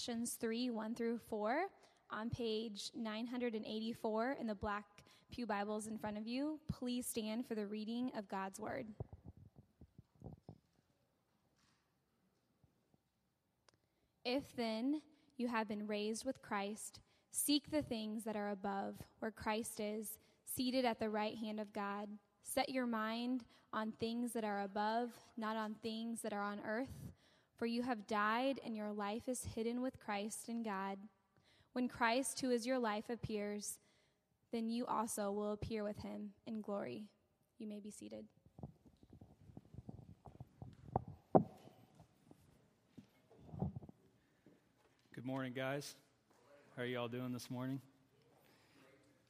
Colossians 3 1 through 4 on page 984 in the black Pew Bibles in front of you. Please stand for the reading of God's Word. If then you have been raised with Christ, seek the things that are above, where Christ is, seated at the right hand of God. Set your mind on things that are above, not on things that are on earth. For you have died, and your life is hidden with Christ in God. When Christ, who is your life, appears, then you also will appear with him in glory. You may be seated. Good morning, guys. How are you all doing this morning?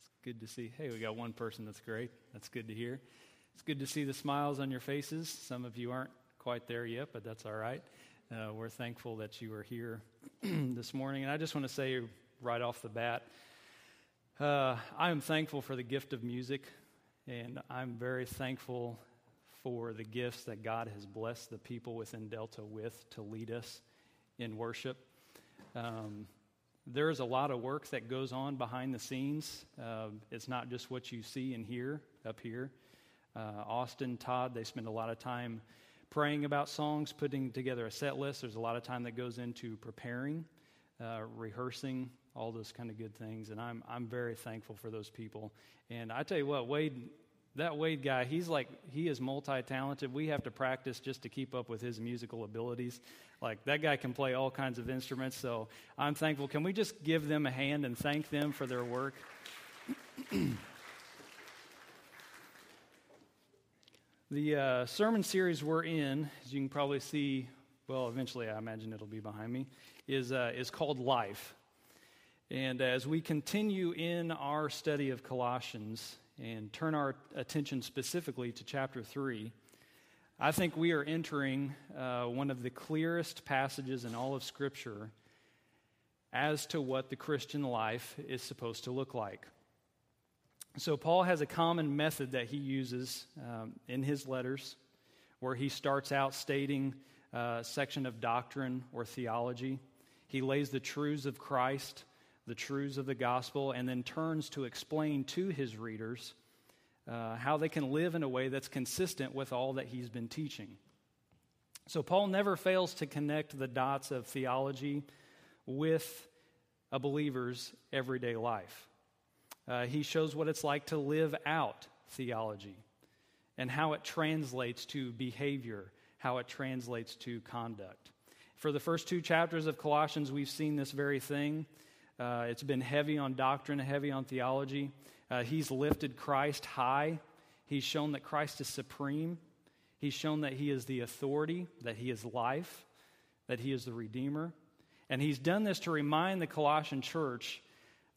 It's good to see. Hey, we got one person that's great. That's good to hear. It's good to see the smiles on your faces. Some of you aren't quite there yet, but that's all right. Uh, we're thankful that you are here this morning. And I just want to say right off the bat, uh, I am thankful for the gift of music, and I'm very thankful for the gifts that God has blessed the people within Delta with to lead us in worship. Um, there is a lot of work that goes on behind the scenes. Uh, it's not just what you see and hear up here. Uh, Austin, Todd, they spend a lot of time praying about songs, putting together a set list. There's a lot of time that goes into preparing, uh, rehearsing, all those kind of good things. And I'm, I'm very thankful for those people. And I tell you what, Wade, that Wade guy, he's like, he is multi talented. We have to practice just to keep up with his musical abilities. Like, that guy can play all kinds of instruments. So I'm thankful. Can we just give them a hand and thank them for their work? the uh, sermon series we're in, as you can probably see, well, eventually I imagine it'll be behind me, is, uh, is called Life. And as we continue in our study of Colossians and turn our attention specifically to chapter 3, I think we are entering uh, one of the clearest passages in all of Scripture as to what the Christian life is supposed to look like. So, Paul has a common method that he uses um, in his letters where he starts out stating a section of doctrine or theology. He lays the truths of Christ the truths of the gospel, and then turns to explain to his readers uh, how they can live in a way that's consistent with all that he's been teaching. So, Paul never fails to connect the dots of theology with a believer's everyday life. Uh, he shows what it's like to live out theology and how it translates to behavior, how it translates to conduct. For the first two chapters of Colossians, we've seen this very thing. Uh, it's been heavy on doctrine, heavy on theology. Uh, he's lifted Christ high. He's shown that Christ is supreme. He's shown that he is the authority, that he is life, that he is the Redeemer. And he's done this to remind the Colossian church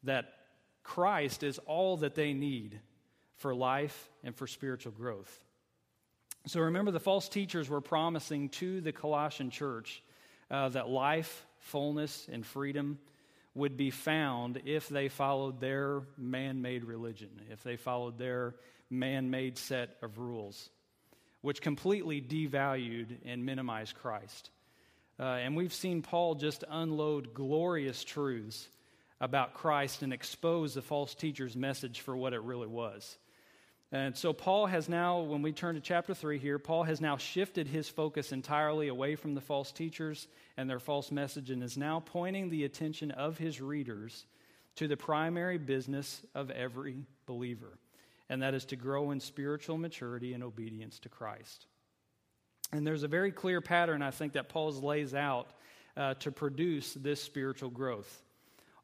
that Christ is all that they need for life and for spiritual growth. So remember, the false teachers were promising to the Colossian church uh, that life, fullness, and freedom would be found if they followed their man made religion, if they followed their man made set of rules, which completely devalued and minimized Christ. Uh, and we've seen Paul just unload glorious truths about Christ and expose the false teacher's message for what it really was. And so, Paul has now, when we turn to chapter 3 here, Paul has now shifted his focus entirely away from the false teachers and their false message and is now pointing the attention of his readers to the primary business of every believer, and that is to grow in spiritual maturity and obedience to Christ. And there's a very clear pattern, I think, that Paul lays out uh, to produce this spiritual growth.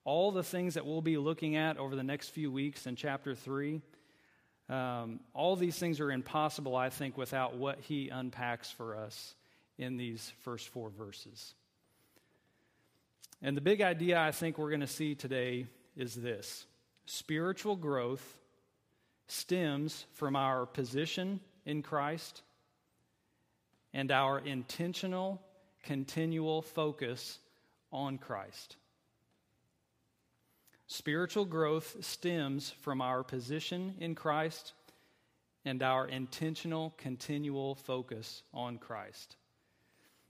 All the things that we'll be looking at over the next few weeks in chapter 3 um, all these things are impossible, I think, without what he unpacks for us in these first four verses. And the big idea I think we're going to see today is this spiritual growth stems from our position in Christ and our intentional, continual focus on Christ. Spiritual growth stems from our position in Christ and our intentional, continual focus on Christ.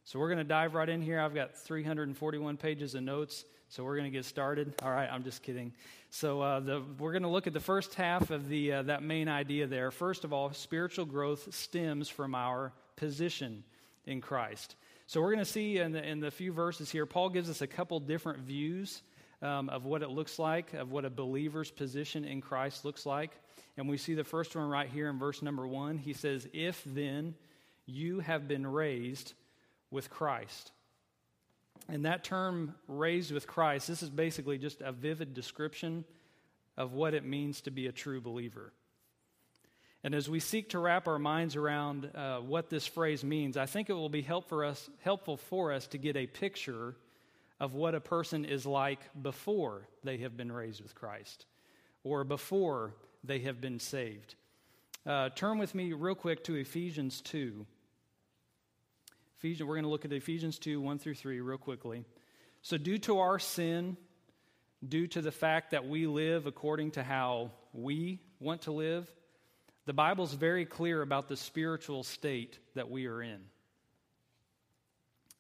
So we're going to dive right in here. I've got 341 pages of notes, so we're going to get started. All right, I'm just kidding. So uh, the, we're going to look at the first half of the, uh, that main idea there. First of all, spiritual growth stems from our position in Christ. So we're going to see in the, in the few verses here, Paul gives us a couple different views um, of what it looks like, of what a believer's position in Christ looks like. And we see the first one right here in verse number one. He says, If then you have been raised with Christ. And that term, raised with Christ, this is basically just a vivid description of what it means to be a true believer. And as we seek to wrap our minds around uh, what this phrase means, I think it will be help for us, helpful for us to get a picture of what a person is like before they have been raised with Christ or before they have been saved. Uh, turn with me real quick to Ephesians 2. Ephesians, we're going to look at Ephesians 2 1 through 3 real quickly. So, due to our sin, due to the fact that we live according to how we want to live, the Bible's very clear about the spiritual state that we are in.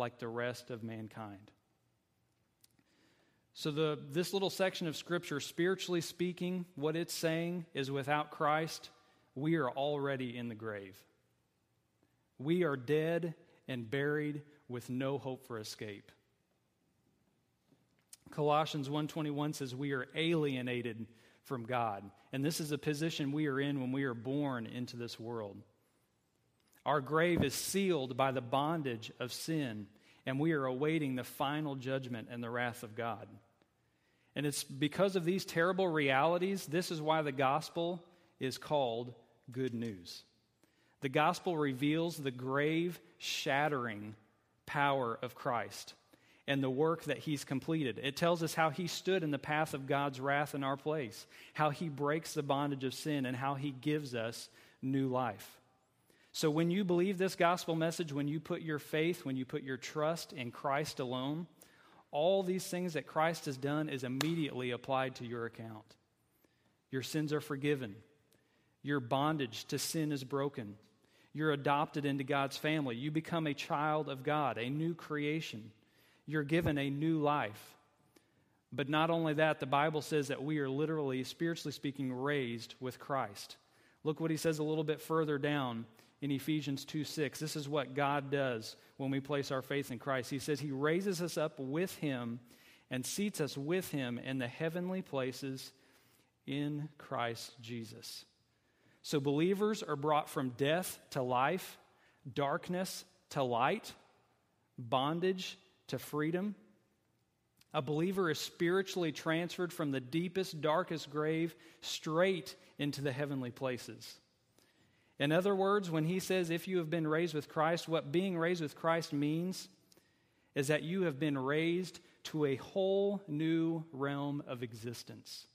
like the rest of mankind. So, the, this little section of Scripture, spiritually speaking, what it's saying is without Christ, we are already in the grave. We are dead and buried with no hope for escape. Colossians 1:21 says we are alienated from God, and this is a position we are in when we are born into this world. Our grave is sealed by the bondage of sin, and we are awaiting the final judgment and the wrath of God. And it's because of these terrible realities, this is why the gospel is called good news. The gospel reveals the grave shattering power of Christ and the work that he's completed. It tells us how he stood in the path of God's wrath in our place, how he breaks the bondage of sin, and how he gives us new life. So, when you believe this gospel message, when you put your faith, when you put your trust in Christ alone, all these things that Christ has done is immediately applied to your account. Your sins are forgiven, your bondage to sin is broken. You're adopted into God's family. You become a child of God, a new creation. You're given a new life. But not only that, the Bible says that we are literally, spiritually speaking, raised with Christ. Look what he says a little bit further down in Ephesians 2 6. This is what God does when we place our faith in Christ. He says he raises us up with him and seats us with him in the heavenly places in Christ Jesus. So believers are brought from death to life, darkness to light, bondage to freedom. A believer is spiritually transferred from the deepest, darkest grave straight into the heavenly places. In other words, when he says, if you have been raised with Christ, what being raised with Christ means is that you have been raised to a whole new realm of existence,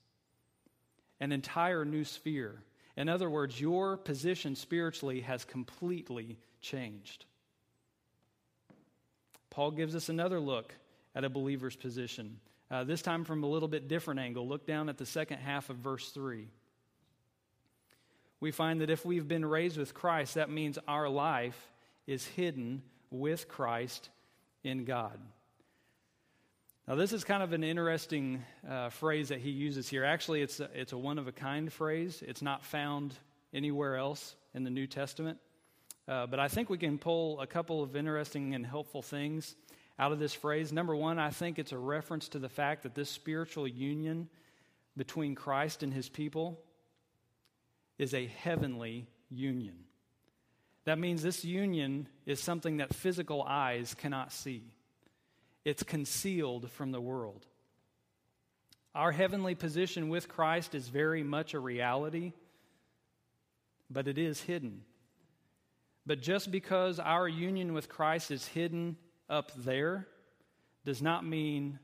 an entire new sphere in other words, your position spiritually has completely changed. Paul gives us another look at a believer's position, uh, this time from a little bit different angle. Look down at the second half of verse 3. We find that if we've been raised with Christ, that means our life is hidden with Christ in God. Now, this is kind of an interesting uh, phrase that he uses here. Actually, it's a, it's a one of a kind phrase, it's not found anywhere else in the New Testament. Uh, but I think we can pull a couple of interesting and helpful things out of this phrase. Number one, I think it's a reference to the fact that this spiritual union between Christ and his people is a heavenly union. That means this union is something that physical eyes cannot see it's concealed from the world. Our heavenly position with Christ is very much a reality, but it is hidden. But just because our union with Christ is hidden up there does not mean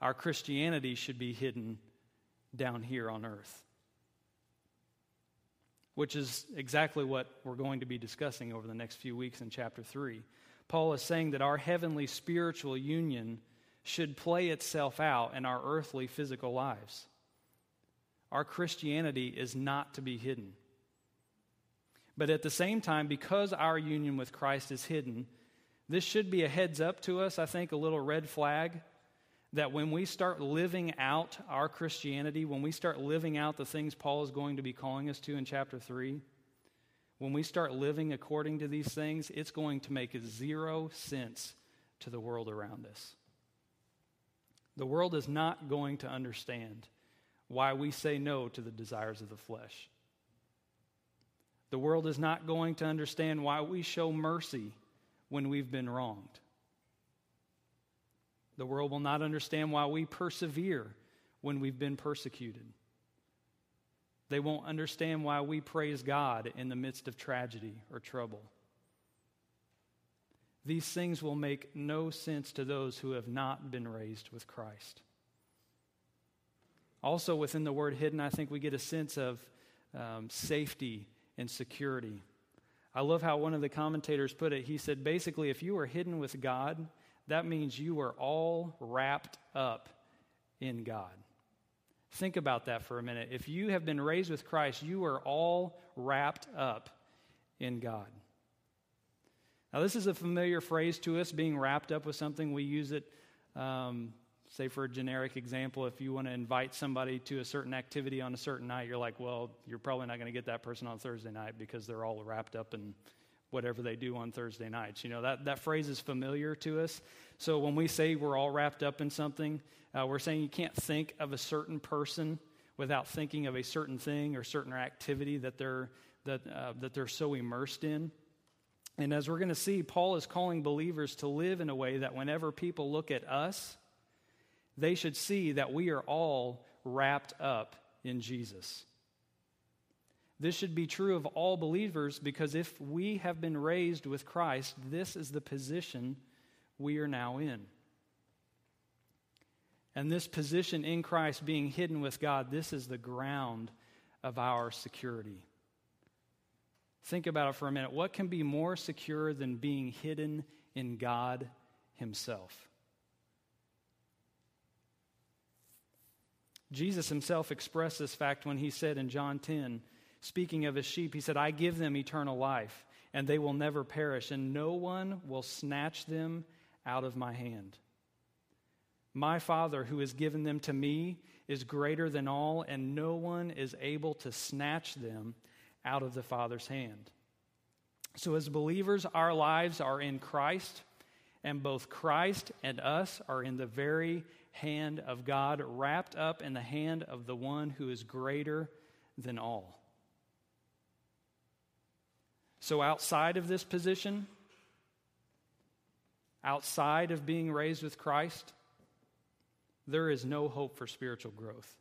our Christianity should be hidden down here on earth. Which is exactly what we're going to be discussing over the next few weeks in chapter 3. Paul is saying that our heavenly spiritual union should play itself out in our earthly physical lives. Our Christianity is not to be hidden. But at the same time, because our union with Christ is hidden, this should be a heads up to us, I think, a little red flag that when we start living out our Christianity, when we start living out the things Paul is going to be calling us to in chapter 3, when we start living according to these things, it's going to make zero sense to the world around us. The world is not going to understand why we say no to the desires of the flesh. The world is not going to understand why we show mercy when we've been wronged. The world will not understand why we persevere when we've been persecuted. They won't understand why we praise God in the midst of tragedy or trouble. These things will make no sense to those who have not been raised with Christ. Also, within the word hidden, I think we get a sense of um, safety and security. I love how one of the commentators put it. He said, basically, if you are hidden with God, that means you are all wrapped up in God. Think about that for a minute. If you have been raised with Christ, you are all wrapped up in God. Now, this is a familiar phrase to us, being wrapped up with something. We use it, um, say, for a generic example, if you want to invite somebody to a certain activity on a certain night, you're like, well, you're probably not going to get that person on Thursday night because they're all wrapped up in whatever they do on Thursday nights. You know, that, that phrase is familiar to us. So when we say we're all wrapped up in something, uh, we're saying you can't think of a certain person without thinking of a certain thing or certain activity that they're, that, uh, that they're so immersed in. And as we're going to see, Paul is calling believers to live in a way that whenever people look at us, they should see that we are all wrapped up in Jesus. This should be true of all believers because if we have been raised with Christ, this is the position we are now in. And this position in Christ, being hidden with God, this is the ground of our security. Think about it for a minute. What can be more secure than being hidden in God Himself? Jesus Himself expressed this fact when He said in John 10, speaking of His sheep, He said, I give them eternal life, and they will never perish, and no one will snatch them out of my hand. My Father, who has given them to me, is greater than all, and no one is able to snatch them out of the Father's hand. So, as believers, our lives are in Christ, and both Christ and us are in the very hand of God, wrapped up in the hand of the one who is greater than all. So, outside of this position, outside of being raised with Christ, there is no hope for spiritual growth.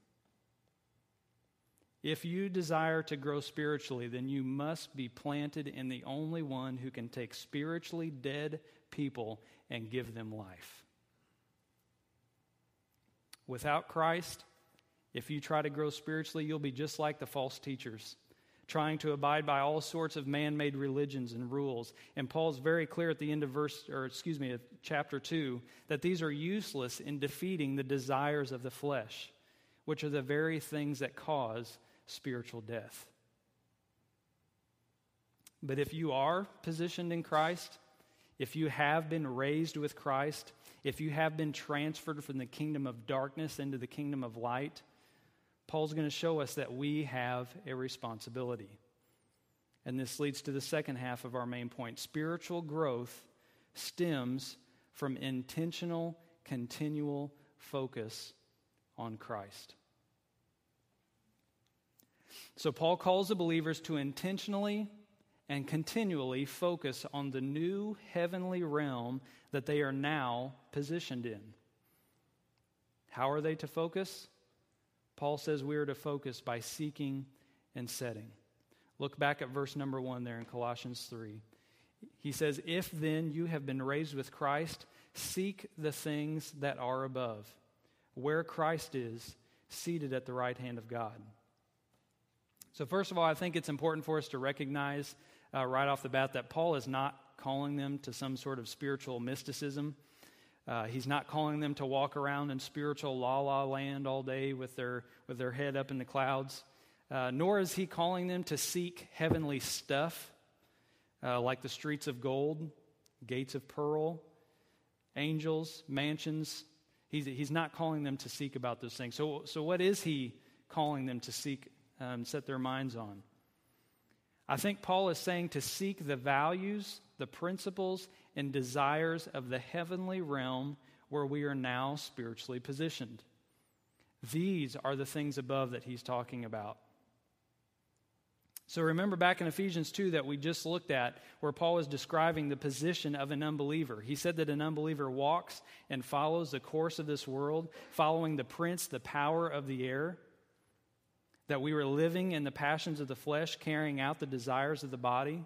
If you desire to grow spiritually, then you must be planted in the only one who can take spiritually dead people and give them life. Without Christ, if you try to grow spiritually, you'll be just like the false teachers, trying to abide by all sorts of man made religions and rules. And Paul's very clear at the end of verse, or excuse me, chapter 2, that these are useless in defeating the desires of the flesh, which are the very things that cause spiritual death. But if you are positioned in Christ, if you have been raised with Christ, if you have been transferred from the kingdom of darkness into the kingdom of light, Paul's going to show us that we have a responsibility. And this leads to the second half of our main point. Spiritual growth stems from intentional, continual focus on Christ. So, Paul calls the believers to intentionally and continually focus on the new heavenly realm that they are now positioned in. How are they to focus? Paul says we are to focus by seeking and setting. Look back at verse number one there in Colossians 3. He says, If then you have been raised with Christ, seek the things that are above, where Christ is, seated at the right hand of God. So, first of all, I think it's important for us to recognize uh, right off the bat that Paul is not calling them to some sort of spiritual mysticism. Uh, he's not calling them to walk around in spiritual la la land all day with their, with their head up in the clouds. Uh, nor is he calling them to seek heavenly stuff uh, like the streets of gold, gates of pearl, angels, mansions. He's, he's not calling them to seek about those things. So, so what is he calling them to seek, um, set their minds on? I think Paul is saying to seek the values, the principles, and desires of the heavenly realm where we are now spiritually positioned. These are the things above that he's talking about. So remember back in Ephesians 2 that we just looked at, where Paul was describing the position of an unbeliever. He said that an unbeliever walks and follows the course of this world, following the prince, the power of the air. That we were living in the passions of the flesh, carrying out the desires of the body.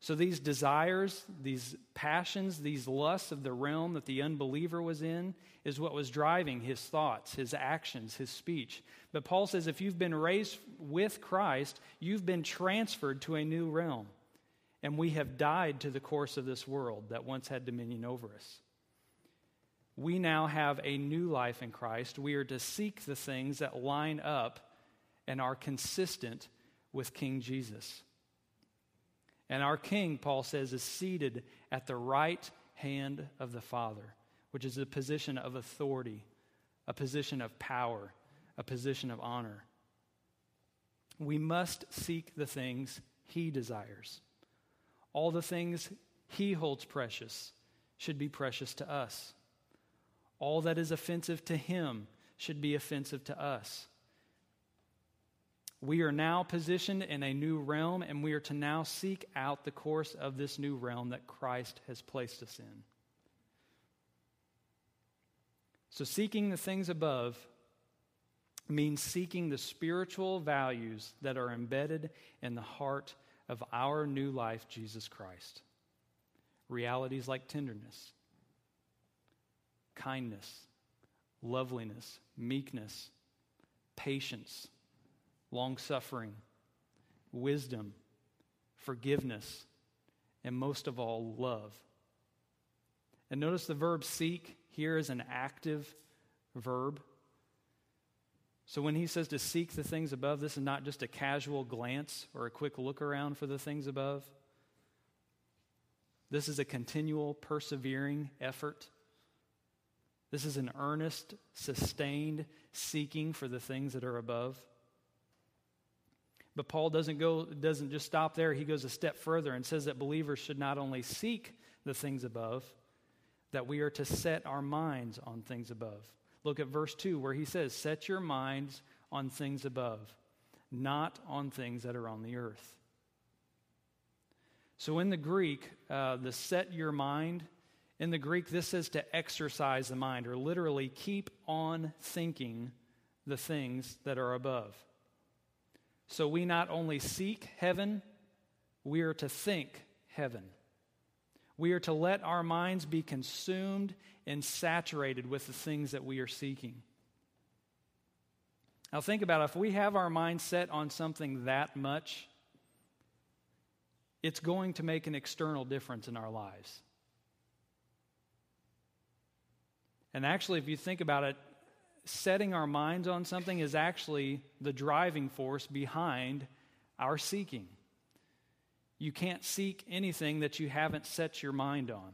So these desires, these passions, these lusts of the realm that the unbeliever was in is what was driving his thoughts, his actions, his speech. But Paul says if you've been raised with Christ, you've been transferred to a new realm. And we have died to the course of this world that once had dominion over us. We now have a new life in Christ. We are to seek the things that line up and are consistent with King Jesus. And our king, Paul says, is seated at the right hand of the Father, which is a position of authority, a position of power, a position of honor. We must seek the things he desires. All the things he holds precious should be precious to us. All that is offensive to him should be offensive to us. We are now positioned in a new realm, and we are to now seek out the course of this new realm that Christ has placed us in. So, seeking the things above means seeking the spiritual values that are embedded in the heart of our new life, Jesus Christ. Realities like tenderness, kindness, loveliness, meekness, patience long suffering, wisdom, forgiveness, and most of all, love. And notice the verb seek here is an active verb. So when he says to seek the things above, this is not just a casual glance or a quick look around for the things above. This is a continual, persevering effort. This is an earnest, sustained seeking for the things that are above. But Paul doesn't go doesn't just stop there. He goes a step further and says that believers should not only seek the things above, that we are to set our minds on things above. Look at verse 2 where he says, "Set your minds on things above, not on things that are on the earth." So in the Greek, uh, the set your mind, in the Greek, this says to exercise the mind, or literally keep on thinking the things that are above. So we not only seek heaven, we are to think heaven. We are to let our minds be consumed and saturated with the things that we are seeking. Now, think about it. If we have our mind set on something that much, it's going to make an external difference in our lives. And actually, if you think about it, setting our minds on something is actually the driving force behind our seeking. You can't seek anything that you haven't set your mind on.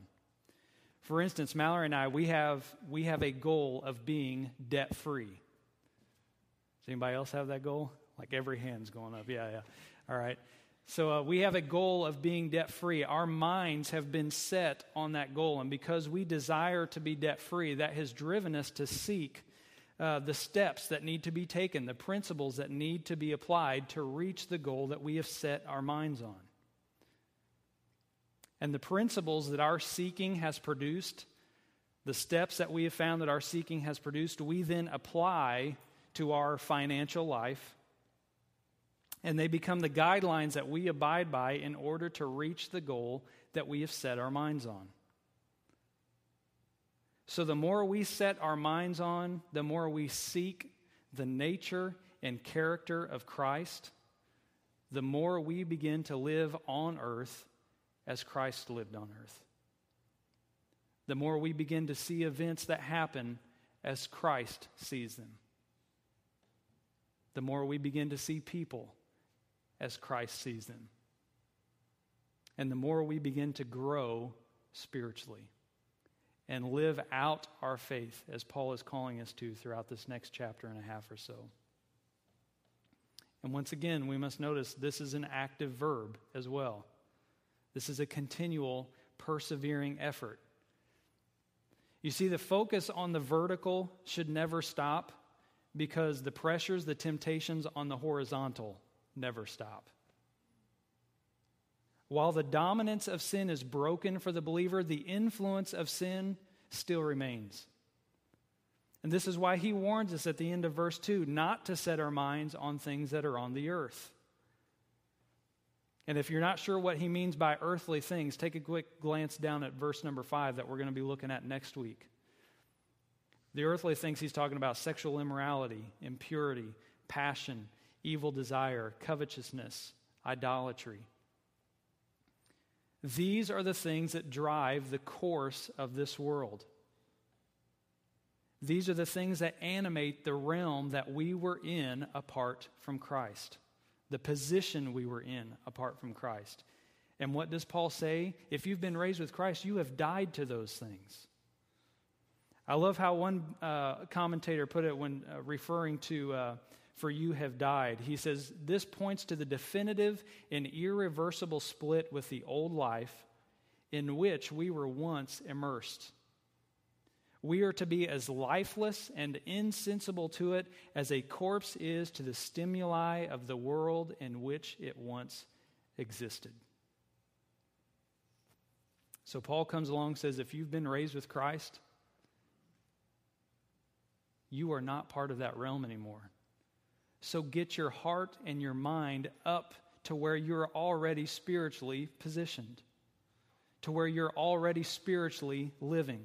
For instance, Mallory and I, we have, we have a goal of being debt free. Does anybody else have that goal? Like every hand's going up. Yeah, yeah. All right. So uh, we have a goal of being debt free. Our minds have been set on that goal. And because we desire to be debt free, that has driven us to seek uh, the steps that need to be taken, the principles that need to be applied to reach the goal that we have set our minds on. And the principles that our seeking has produced, the steps that we have found that our seeking has produced, we then apply to our financial life. And they become the guidelines that we abide by in order to reach the goal that we have set our minds on. So, the more we set our minds on, the more we seek the nature and character of Christ, the more we begin to live on earth as Christ lived on earth. The more we begin to see events that happen as Christ sees them. The more we begin to see people as Christ sees them. And the more we begin to grow spiritually and live out our faith as Paul is calling us to throughout this next chapter and a half or so. And once again, we must notice this is an active verb as well. This is a continual, persevering effort. You see, the focus on the vertical should never stop because the pressures, the temptations on the horizontal never stop. While the dominance of sin is broken for the believer, the influence of sin still remains. And this is why he warns us at the end of verse 2 not to set our minds on things that are on the earth. And if you're not sure what he means by earthly things, take a quick glance down at verse number 5 that we're going to be looking at next week. The earthly things he's talking about sexual immorality, impurity, passion, evil desire, covetousness, idolatry. These are the things that drive the course of this world. These are the things that animate the realm that we were in apart from Christ, the position we were in apart from Christ. And what does Paul say? If you've been raised with Christ, you have died to those things. I love how one uh, commentator put it when uh, referring to uh, for you have died. He says, This points to the definitive and irreversible split with the old life in which we were once immersed. We are to be as lifeless and insensible to it as a corpse is to the stimuli of the world in which it once existed. So Paul comes along says, If you've been raised with Christ, you are not part of that realm anymore. So get your heart and your mind up to where you're already spiritually positioned, to where you're already spiritually living.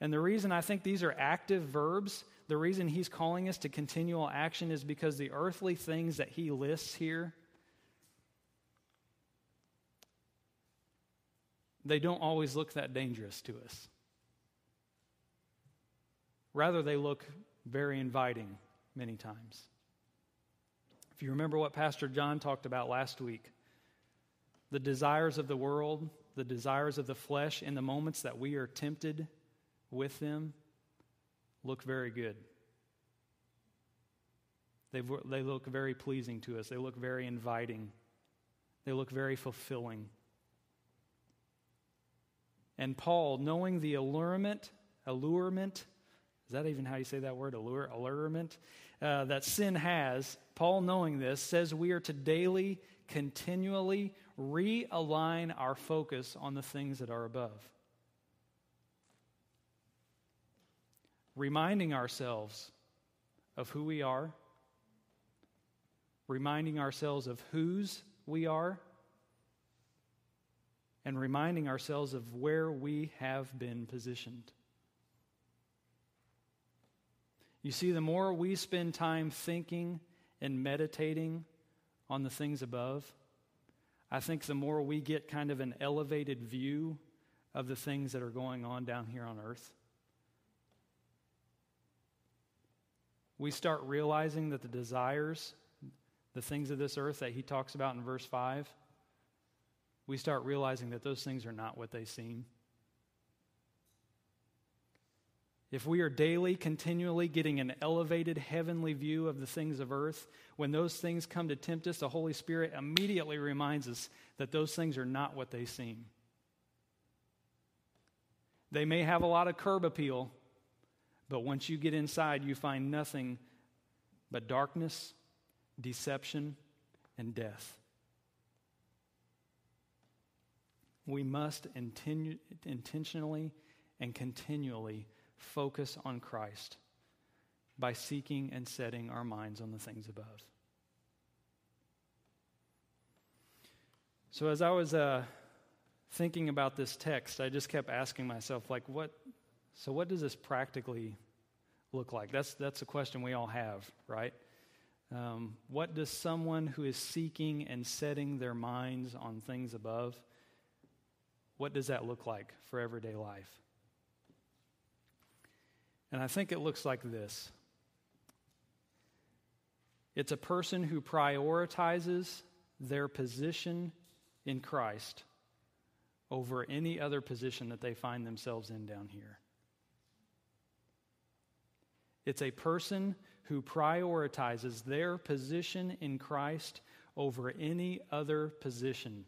And the reason I think these are active verbs, the reason he's calling us to continual action is because the earthly things that he lists here, they don't always look that dangerous to us. Rather, they look very inviting many times. If you remember what Pastor John talked about last week, the desires of the world, the desires of the flesh, in the moments that we are tempted with them, look very good. they they look very pleasing to us. They look very inviting. They look very fulfilling. And Paul, knowing the allurement, allurement is that even how you say that word? Allure, allurement? Uh, that sin has. Paul, knowing this, says we are to daily, continually realign our focus on the things that are above. Reminding ourselves of who we are, reminding ourselves of whose we are, and reminding ourselves of where we have been positioned. You see, the more we spend time thinking and meditating on the things above, I think the more we get kind of an elevated view of the things that are going on down here on earth. We start realizing that the desires, the things of this earth that he talks about in verse 5, we start realizing that those things are not what they seem. If we are daily, continually getting an elevated heavenly view of the things of earth, when those things come to tempt us, the Holy Spirit immediately reminds us that those things are not what they seem. They may have a lot of curb appeal, but once you get inside, you find nothing but darkness, deception, and death. We must intentionally and continually focus on Christ by seeking and setting our minds on the things above. So as I was uh, thinking about this text, I just kept asking myself, like, what? So what does this practically look like? That's that's a question we all have, right? Um, what does someone who is seeking and setting their minds on things above? What does that look like for everyday life? And I think it looks like this it's a person who prioritizes their position in Christ over any other position that they find themselves in down here. It's a person who prioritizes their position in Christ over any other position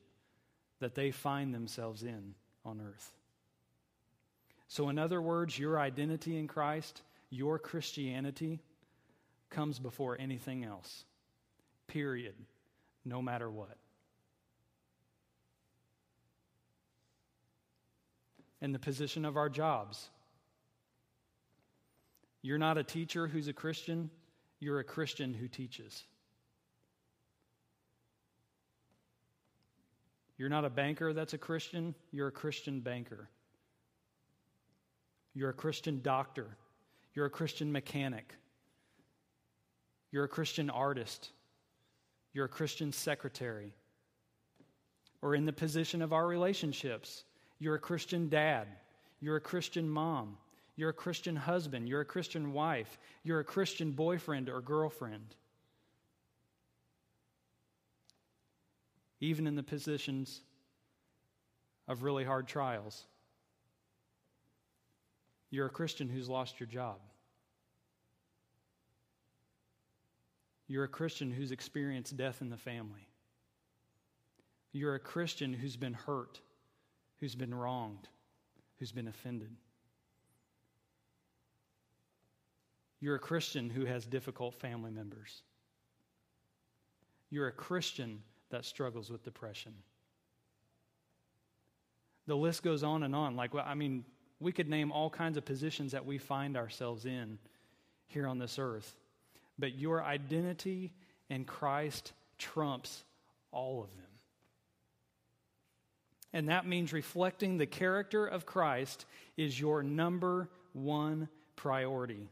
that they find themselves in on earth. So, in other words, your identity in Christ, your Christianity, comes before anything else. Period. No matter what. And the position of our jobs. You're not a teacher who's a Christian, you're a Christian who teaches. You're not a banker that's a Christian, you're a Christian banker. You're a Christian doctor. You're a Christian mechanic. You're a Christian artist. You're a Christian secretary. Or in the position of our relationships, you're a Christian dad. You're a Christian mom. You're a Christian husband. You're a Christian wife. You're a Christian boyfriend or girlfriend. Even in the positions of really hard trials. You're a Christian who's lost your job. You're a Christian who's experienced death in the family. You're a Christian who's been hurt, who's been wronged, who's been offended. You're a Christian who has difficult family members. You're a Christian that struggles with depression. The list goes on and on. Like, I mean, we could name all kinds of positions that we find ourselves in here on this earth. But your identity in Christ trumps all of them. And that means reflecting the character of Christ is your number one priority.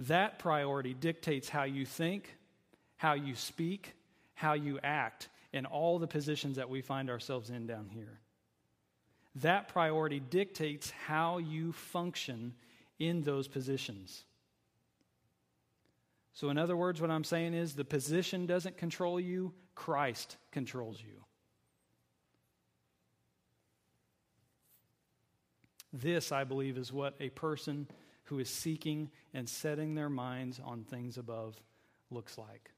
That priority dictates how you think, how you speak, how you act in all the positions that we find ourselves in down here. That priority dictates how you function in those positions. So, in other words, what I'm saying is the position doesn't control you, Christ controls you. This, I believe, is what a person who is seeking and setting their minds on things above looks like.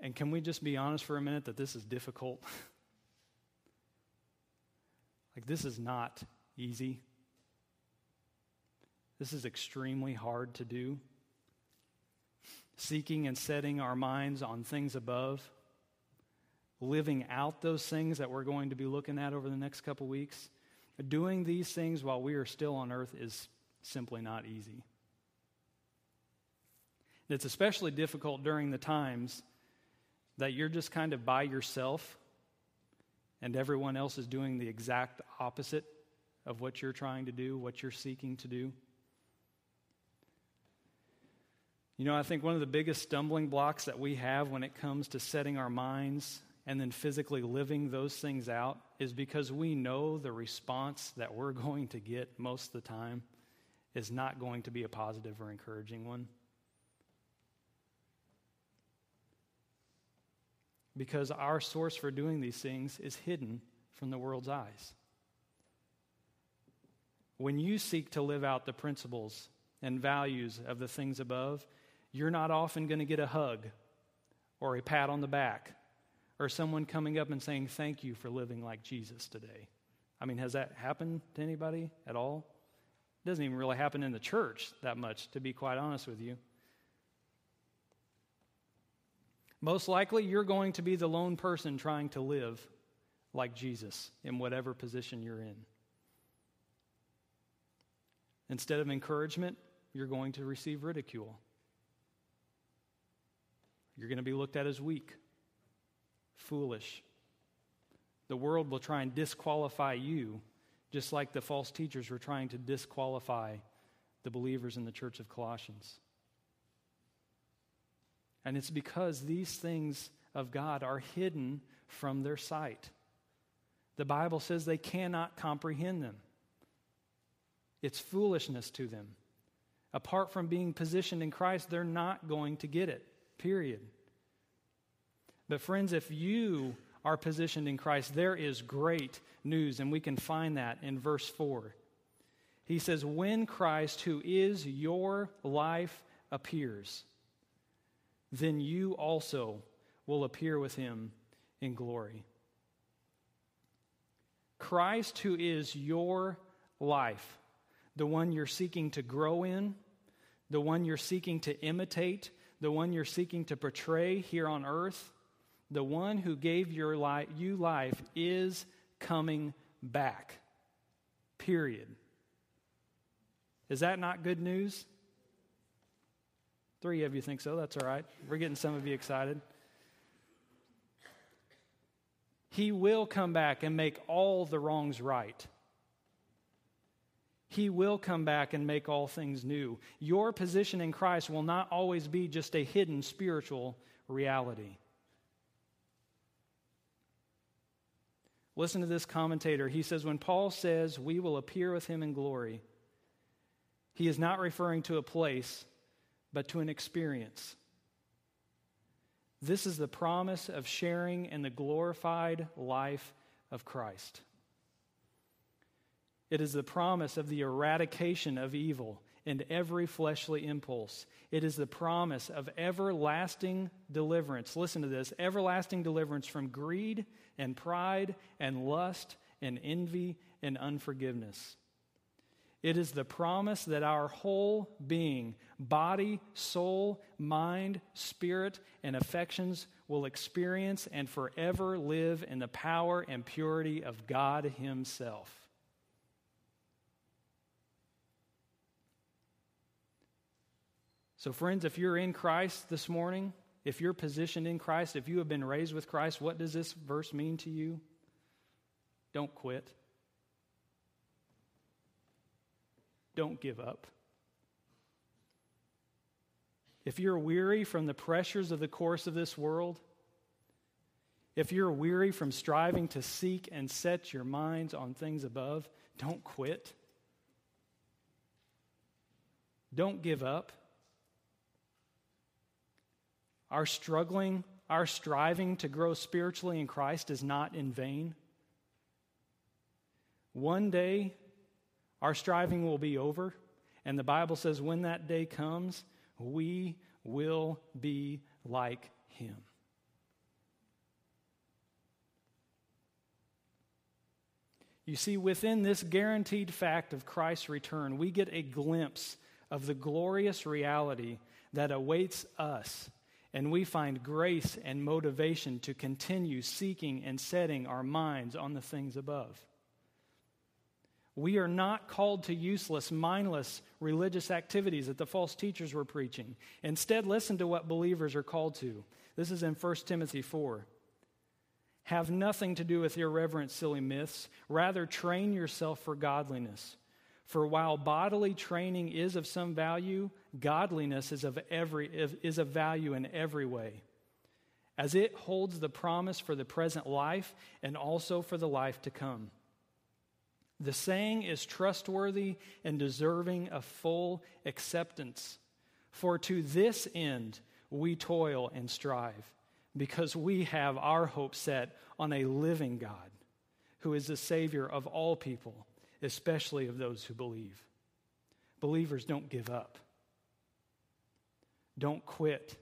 And can we just be honest for a minute that this is difficult? like, this is not easy. This is extremely hard to do. Seeking and setting our minds on things above, living out those things that we're going to be looking at over the next couple weeks, doing these things while we are still on earth is simply not easy. It's especially difficult during the times that you're just kind of by yourself and everyone else is doing the exact opposite of what you're trying to do, what you're seeking to do. You know, I think one of the biggest stumbling blocks that we have when it comes to setting our minds and then physically living those things out is because we know the response that we're going to get most of the time is not going to be a positive or encouraging one. Because our source for doing these things is hidden from the world's eyes. When you seek to live out the principles and values of the things above, you're not often going to get a hug or a pat on the back or someone coming up and saying, Thank you for living like Jesus today. I mean, has that happened to anybody at all? It doesn't even really happen in the church that much, to be quite honest with you. Most likely, you're going to be the lone person trying to live like Jesus in whatever position you're in. Instead of encouragement, you're going to receive ridicule. you're going to be looked at as weak, foolish. The world will try and disqualify you, just like the false teachers were trying to disqualify the believers in the church of Colossians. And it's because these things of God are hidden from their sight. The Bible says they cannot comprehend them. It's foolishness to them. Apart from being positioned in Christ, they're not going to get it, period. But, friends, if you are positioned in Christ, there is great news, and we can find that in verse 4. He says, When Christ, who is your life, appears, then you also will appear with him in glory. Christ, who is your life, the one you're seeking to grow in, the one you're seeking to imitate, the one you're seeking to portray here on earth, the one who gave your life, you life is coming back. Period. Is that not good news? Three of you think so. That's all right. We're getting some of you excited. He will come back and make all the wrongs right. He will come back and make all things new. Your position in Christ will not always be just a hidden spiritual reality. Listen to this commentator. He says, When Paul says we will appear with him in glory, he is not referring to a place, but to an experience. This is the promise of sharing in the glorified life of Christ. It is the promise of the eradication of evil and every fleshly impulse. It is the promise of everlasting deliverance. Listen to this everlasting deliverance from greed and pride and lust and envy and unforgiveness. It is the promise that our whole being, body, soul, mind, spirit, and affections will experience and forever live in the power and purity of God Himself. So, friends, if you're in Christ this morning, if you're positioned in Christ, if you have been raised with Christ, what does this verse mean to you? Don't quit. Don't give up. If you're weary from the pressures of the course of this world, if you're weary from striving to seek and set your minds on things above, don't quit. Don't give up. Our struggling, our striving to grow spiritually in Christ is not in vain. One day, our striving will be over. And the Bible says when that day comes, we will be like him. You see, within this guaranteed fact of Christ's return, we get a glimpse of the glorious reality that awaits us, and we find grace and motivation to continue seeking and setting our minds on the things above. We are not called to useless, mindless religious activities that the false teachers were preaching. Instead, listen to what believers are called to. This is in 1 Timothy 4. Have nothing to do with irreverent, silly myths. Rather, train yourself for godliness. For while bodily training is of some value, godliness is of, every, is of value in every way, as it holds the promise for the present life and also for the life to come. The saying is trustworthy and deserving of full acceptance. For to this end we toil and strive, because we have our hope set on a living God, who is the Savior of all people, especially of those who believe. Believers don't give up, don't quit.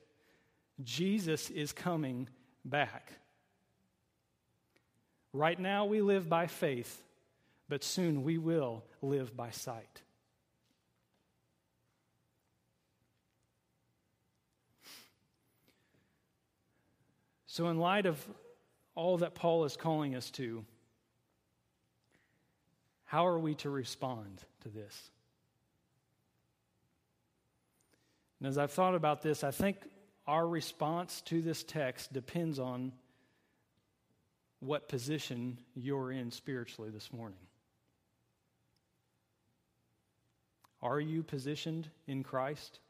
Jesus is coming back. Right now, we live by faith but soon we will live by sight. So, in light of all that Paul is calling us to, how are we to respond to this? And as I've thought about this, I think our response to this text depends on what position you're in spiritually this morning. Are you positioned in Christ?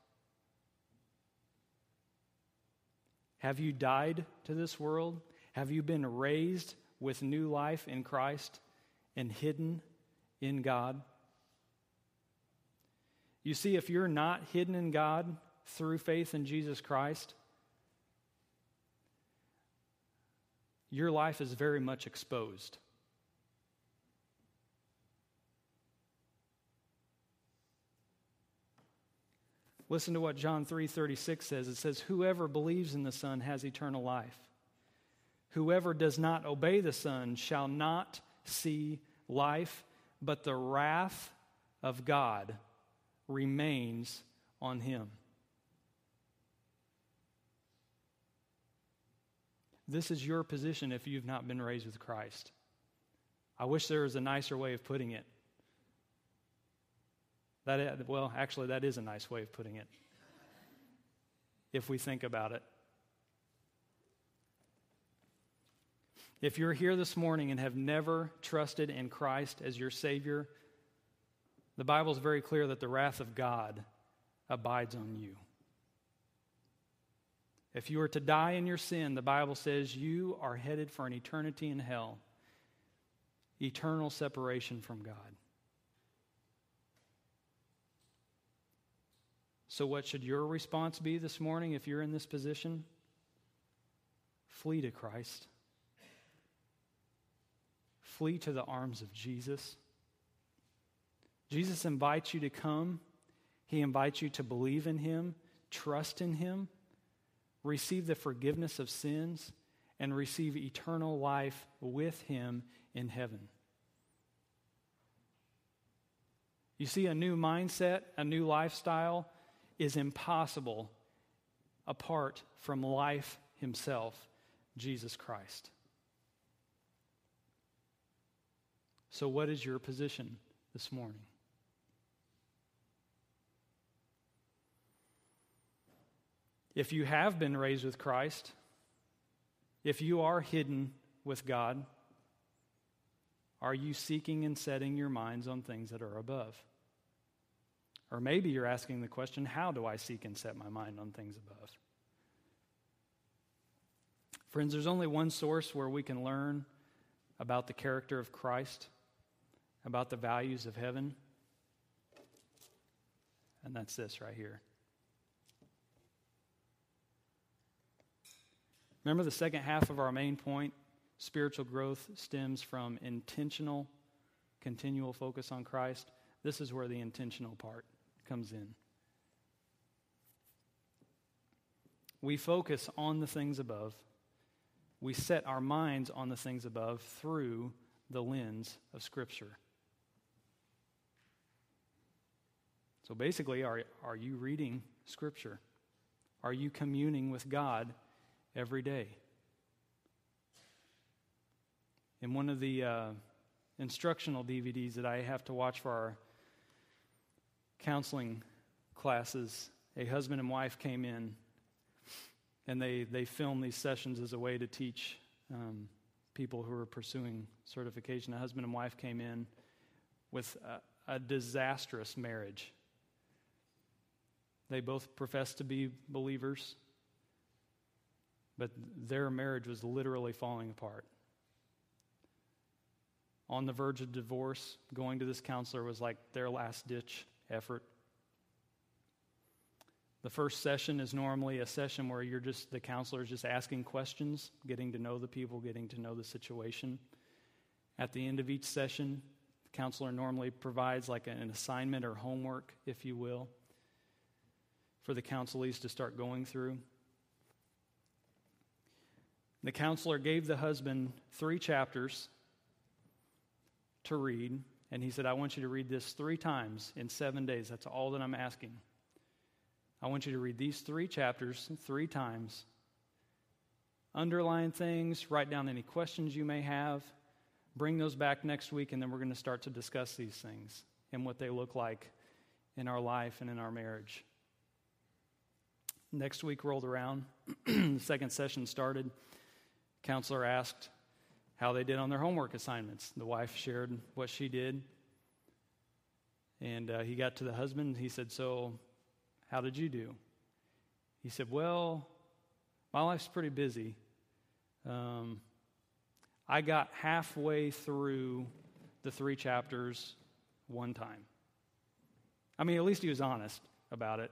Have you died to this world? Have you been raised with new life in Christ and hidden in God? You see, if you're not hidden in God through faith in Jesus Christ, your life is very much exposed. Listen to what John 3:36 says. It says, "Whoever believes in the Son has eternal life. Whoever does not obey the Son shall not see life, but the wrath of God remains on him." This is your position if you've not been raised with Christ. I wish there was a nicer way of putting it. That, well, actually, that is a nice way of putting it, if we think about it. If you're here this morning and have never trusted in Christ as your Savior, the Bible is very clear that the wrath of God abides on you. If you are to die in your sin, the Bible says you are headed for an eternity in hell, eternal separation from God. So, what should your response be this morning if you're in this position? Flee to Christ. Flee to the arms of Jesus. Jesus invites you to come. He invites you to believe in Him, trust in Him, receive the forgiveness of sins, and receive eternal life with Him in heaven. You see, a new mindset, a new lifestyle is impossible apart from life himself, Jesus Christ. So, what is your position this morning? If you have been raised with Christ, if you are hidden with God, are you seeking and setting your minds on things that are above? Or maybe you're asking the question how do I seek and set my mind on things above? Friends, there's only one source where we can learn about the character of Christ, about the values of heaven, and that's this right here. Remember the second half of our main point? Spiritual growth stems from intentional, continual focus on Christ. This is where the intentional part comes in. We focus on the things above. We set our minds on the things above through the lens of Scripture. So basically, are, are you reading Scripture? Are you communing with God every day? In one of the uh, instructional DVDs that I have to watch for our counseling classes, a husband and wife came in and they, they filmed these sessions as a way to teach um, people who are pursuing certification. A husband and wife came in with a, a disastrous marriage. They both professed to be believers, but their marriage was literally falling apart. On the verge of divorce, going to this counselor was like their last ditch effort. The first session is normally a session where you're just, the counselor is just asking questions, getting to know the people, getting to know the situation. At the end of each session, the counselor normally provides like an assignment or homework, if you will, for the counselees to start going through. The counselor gave the husband three chapters to read and he said, I want you to read this three times in seven days. That's all that I'm asking. I want you to read these three chapters three times. Underline things, write down any questions you may have, bring those back next week, and then we're going to start to discuss these things and what they look like in our life and in our marriage. Next week rolled around, the second session started. Counselor asked how they did on their homework assignments. The wife shared what she did. And uh, he got to the husband. He said, So, how did you do? He said, Well, my life's pretty busy. Um, I got halfway through the three chapters one time. I mean, at least he was honest about it.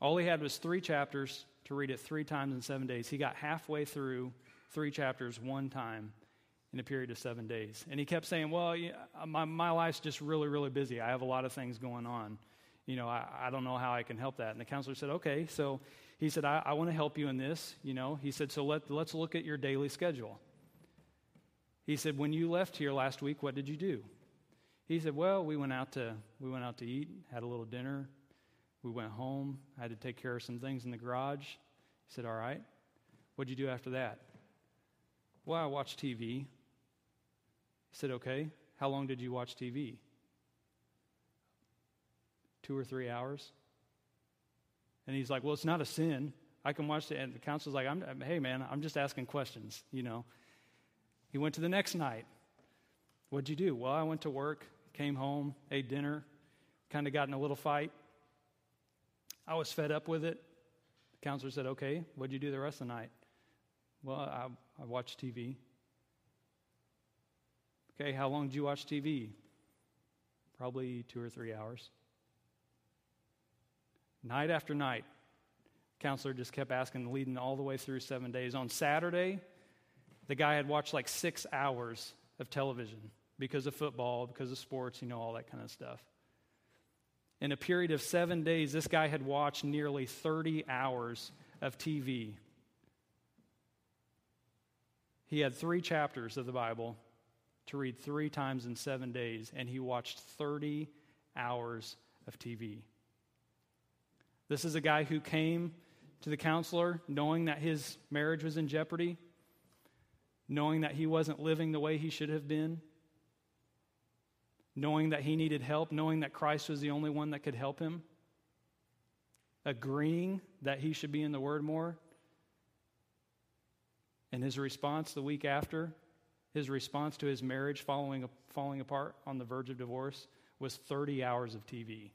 All he had was three chapters to read it three times in seven days. He got halfway through three chapters one time in a period of seven days. And he kept saying, Well, yeah, my, my life's just really, really busy. I have a lot of things going on. You know, I, I don't know how I can help that. And the counselor said, Okay. So he said, I, I want to help you in this. You know, he said, So let, let's look at your daily schedule. He said, When you left here last week, what did you do? He said, Well, we went out to, we went out to eat, had a little dinner. We went home. I had to take care of some things in the garage. He said, All right. What'd you do after that? Well, I watched TV. He said, Okay. How long did you watch TV? Two or three hours. And he's like, Well, it's not a sin. I can watch it. And the counselor's like, I'm, Hey, man, I'm just asking questions, you know. He went to the next night. What'd you do? Well, I went to work, came home, ate dinner, kind of got in a little fight. I was fed up with it. The counselor said, Okay, what'd you do the rest of the night? Well, I, I watched TV. Okay, how long did you watch TV? Probably two or three hours. Night after night, counselor just kept asking, leading all the way through seven days. On Saturday, the guy had watched like six hours of television because of football, because of sports, you know, all that kind of stuff. In a period of seven days, this guy had watched nearly 30 hours of TV. He had three chapters of the Bible to read three times in seven days, and he watched 30 hours of TV. This is a guy who came to the counselor knowing that his marriage was in jeopardy, knowing that he wasn't living the way he should have been, knowing that he needed help, knowing that Christ was the only one that could help him, agreeing that he should be in the Word more. And his response the week after, his response to his marriage following, falling apart on the verge of divorce, was 30 hours of TV.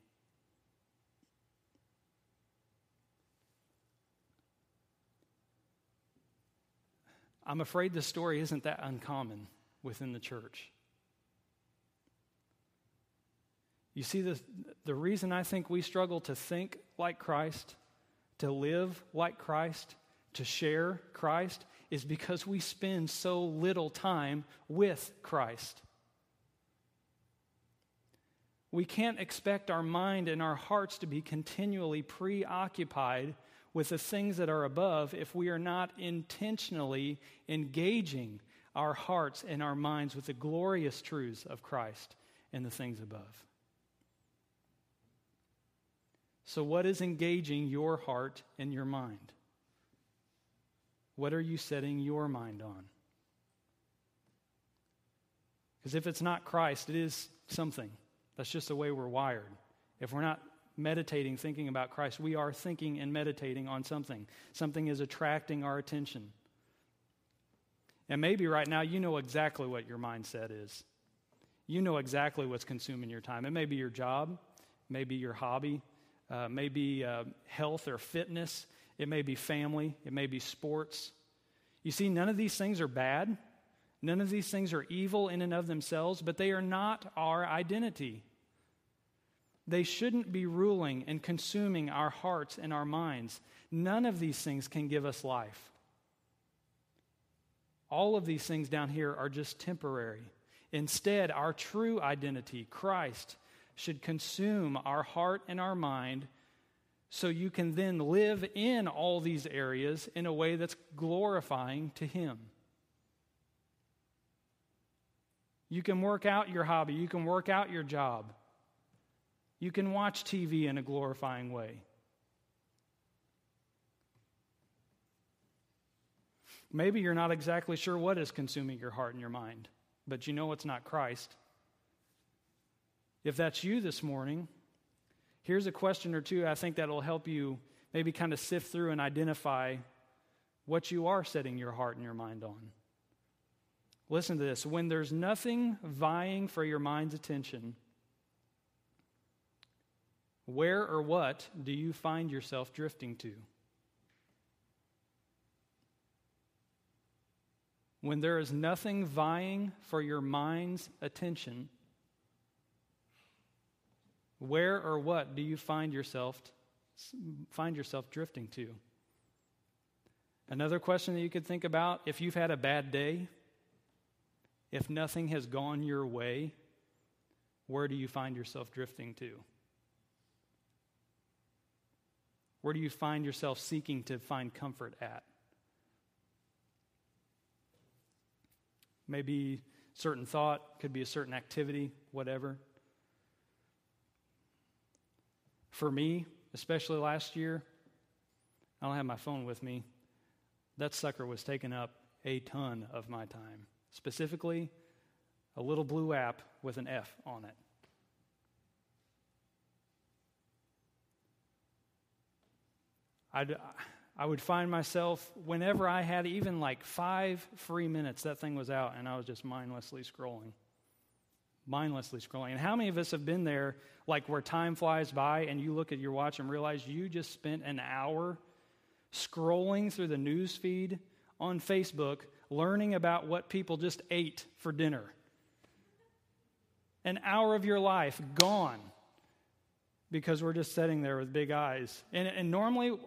I'm afraid the story isn't that uncommon within the church. You see, the, the reason I think we struggle to think like Christ, to live like Christ, to share Christ, is because we spend so little time with Christ. We can't expect our mind and our hearts to be continually preoccupied with the things that are above if we are not intentionally engaging our hearts and our minds with the glorious truths of Christ and the things above. So, what is engaging your heart and your mind? What are you setting your mind on? Because if it's not Christ, it is something. That's just the way we're wired. If we're not meditating, thinking about Christ, we are thinking and meditating on something. Something is attracting our attention. And maybe right now you know exactly what your mindset is. You know exactly what's consuming your time. It may be your job, maybe your hobby, uh, maybe uh, health or fitness, it may be family, it may be sports. You see, none of these things are bad. None of these things are evil in and of themselves, but they are not our identity. They shouldn't be ruling and consuming our hearts and our minds. None of these things can give us life. All of these things down here are just temporary. Instead, our true identity, Christ, should consume our heart and our mind so you can then live in all these areas in a way that's glorifying to Him. You can work out your hobby, you can work out your job. You can watch TV in a glorifying way. Maybe you're not exactly sure what is consuming your heart and your mind, but you know it's not Christ. If that's you this morning, Here's a question or two I think that'll help you maybe kind of sift through and identify what you are setting your heart and your mind on. Listen to this. When there's nothing vying for your mind's attention, where or what do you find yourself drifting to? When there is nothing vying for your mind's attention, where or what do you find yourself find yourself drifting to? Another question that you could think about if you've had a bad day, if nothing has gone your way, where do you find yourself drifting to? Where do you find yourself seeking to find comfort at? Maybe certain thought, could be a certain activity, whatever. For me, especially last year, I don't have my phone with me. That sucker was taking up a ton of my time. Specifically, a little blue app with an F on it. I'd, I would find myself, whenever I had even like five free minutes, that thing was out and I was just mindlessly scrolling mindlessly scrolling. And how many of us have been there, like where time flies by and you look at your watch and realize you just spent an hour scrolling through the news feed on Facebook, learning about what people just ate for dinner? An hour of your life gone because we're just sitting there with big eyes. And, and normally,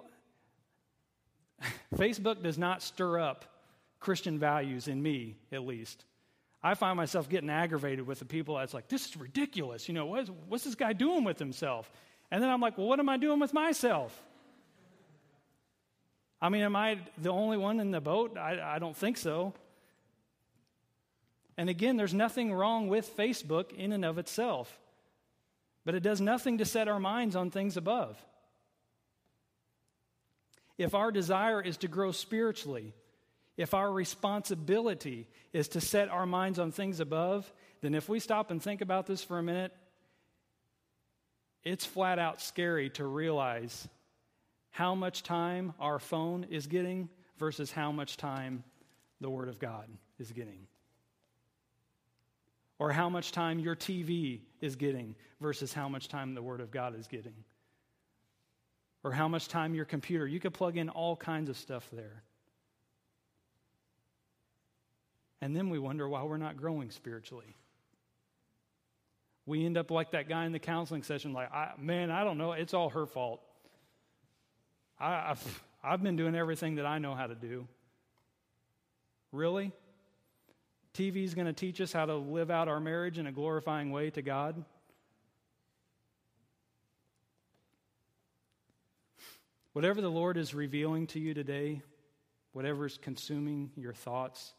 Facebook does not stir up Christian values in me, at least. I find myself getting aggravated with the people that's like, this is ridiculous. You know, what is, what's this guy doing with himself? And then I'm like, well, what am I doing with myself? I mean, am I the only one in the boat? I, I don't think so. And again, there's nothing wrong with Facebook in and of itself, but it does nothing to set our minds on things above. If our desire is to grow spiritually, if our responsibility is to set our minds on things above, then if we stop and think about this for a minute, it's flat out scary to realize how much time our phone is getting versus how much time the Word of God is getting. Or how much time your TV is getting versus how much time the Word of God is getting. Or how much time your computer. You could plug in all kinds of stuff there. And then we wonder why we're not growing spiritually. We end up like that guy in the counseling session, like, I, man, I don't know. It's all her fault. I, I've, I've been doing everything that I know how to do. Really? TV is going to teach us how to live out our marriage in a glorifying way to God? Whatever the Lord is revealing to you today, whatever is consuming your thoughts,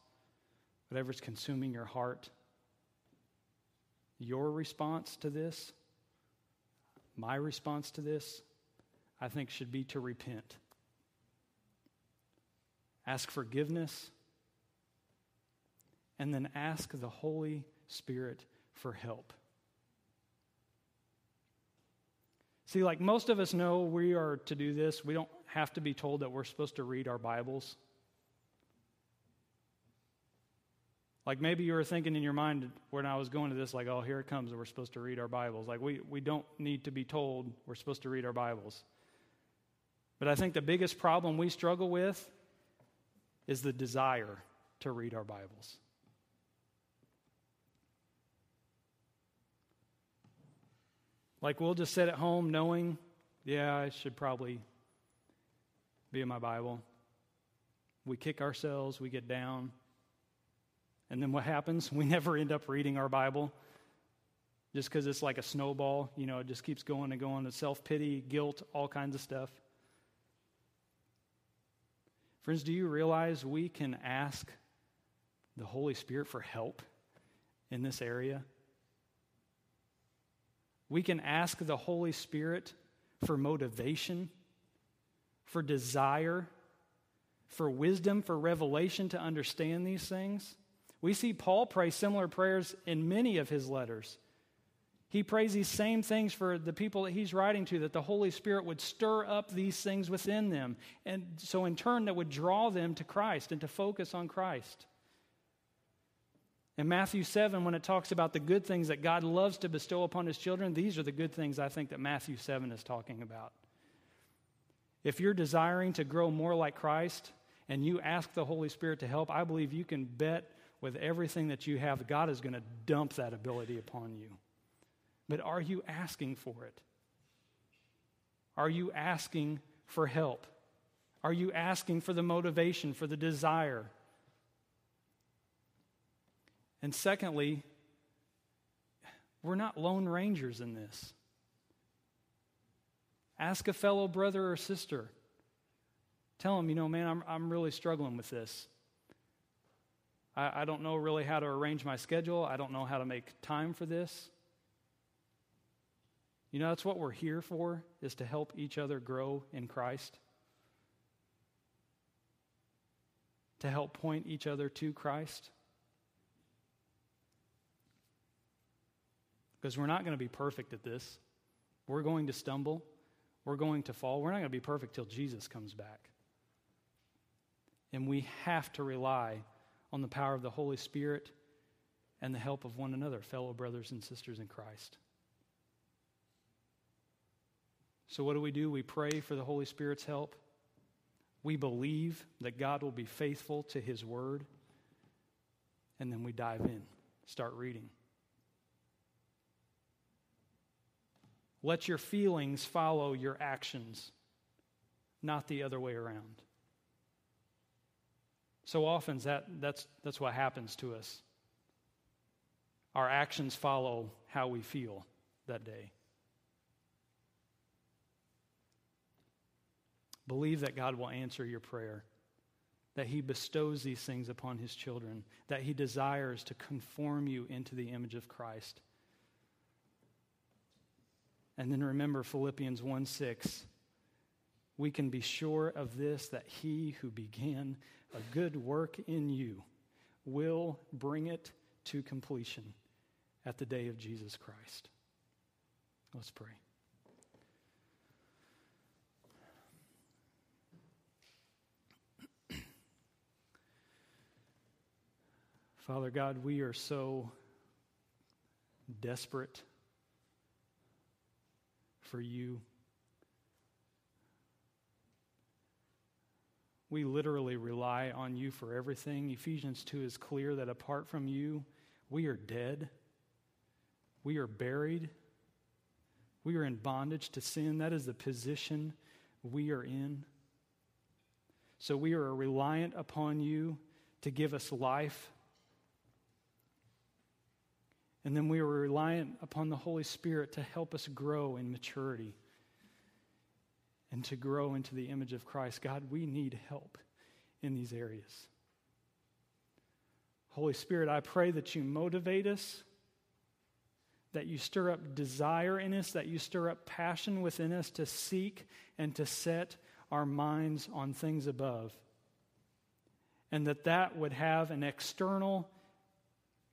whatever's consuming your heart. Your response to this, my response to this, I think should be to repent. Ask forgiveness, and then ask the Holy Spirit for help. See, like most of us know we are to do this, we don't have to be told that we're supposed to read our Bibles. Like maybe you were thinking in your mind when I was going to this, like, oh, here it comes, we're supposed to read our Bibles. Like, we, we don't need to be told we're supposed to read our Bibles. But I think the biggest problem we struggle with is the desire to read our Bibles. Like, we'll just sit at home knowing, yeah, I should probably be in my Bible. We kick ourselves, we get down. And then what happens? We never end up reading our Bible just because it's like a snowball. You know, it just keeps going and going. The self pity, guilt, all kinds of stuff. Friends, do you realize we can ask the Holy Spirit for help in this area? We can ask the Holy Spirit for motivation, for desire, for wisdom, for revelation to understand these things. We see Paul pray similar prayers in many of his letters. He prays these same things for the people that he's writing to, that the Holy Spirit would stir up these things within them. And so, in turn, that would draw them to Christ and to focus on Christ. In Matthew 7, when it talks about the good things that God loves to bestow upon his children, these are the good things I think that Matthew 7 is talking about. If you're desiring to grow more like Christ and you ask the Holy Spirit to help, I believe you can bet with everything that you have, God is going to dump that ability upon you. But are you asking for it? Are you asking for help? Are you asking for the motivation, for the desire? And secondly, we're not lone rangers in this. Ask a fellow brother or sister. Tell them, you know, man, I'm, I'm really struggling with this. I, I don't know really how to arrange my schedule. I don't know how to make time for this. You know, that's what we're here for, is to help each other grow in Christ. To help point each other to Christ. Because we're not going to be perfect at this. We're going to stumble. We're going to fall. We're not going to be perfect till Jesus comes back. And we have to rely on the power of the Holy Spirit and the help of one another, fellow brothers and sisters in Christ. So, what do we do? We pray for the Holy Spirit's help. We believe that God will be faithful to His word. And then we dive in, start reading. Let your feelings follow your actions, not the other way around. So often that, that's, that's what happens to us. Our actions follow how we feel that day. Believe that God will answer your prayer, that He bestows these things upon His children, that He desires to conform you into the image of Christ. And then remember Philippians 1 6. We can be sure of this that He who began a good work in you will bring it to completion at the day of Jesus Christ. Let's pray. Father God, we are so desperate for you. We literally rely on you for everything. Ephesians 2 is clear that apart from you, we are dead. We are buried. We are in bondage to sin. That is the position we are in. So we are reliant upon you to give us life and then we are reliant upon the Holy Spirit to help us grow in maturity and to grow into the image of Christ. God, we need help in these areas. Holy Spirit, I pray that you motivate us, that you stir up desire in us, that you stir up passion within us to seek and to set our minds on things above. And that that would have an external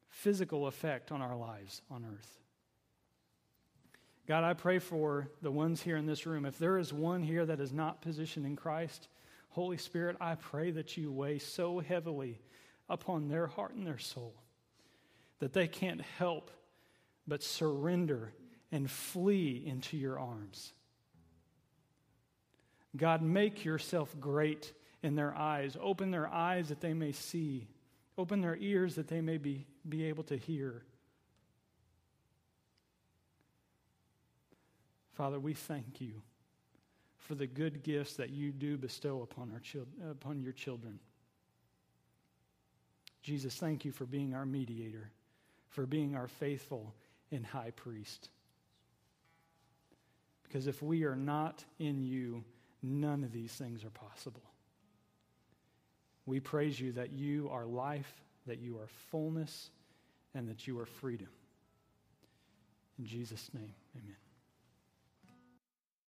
physical effect on our lives on earth. God, I pray for the ones here in this room. If there is one here that is not positioned in Christ, Holy Spirit, I pray that you weigh so heavily upon their heart and their soul that they can't help but surrender and flee into your arms. God, make yourself great in their eyes. Open their eyes that they may see. Open their ears that they may be be able to hear. Father, we thank you for the good gifts that you do bestow upon, our chil- upon your children. Jesus, thank you for being our mediator, for being our faithful and high priest. Because if we are not in you, none of these things are possible. We praise you that you are life, that you are fullness, and that you are freedom. In Jesus' name, amen.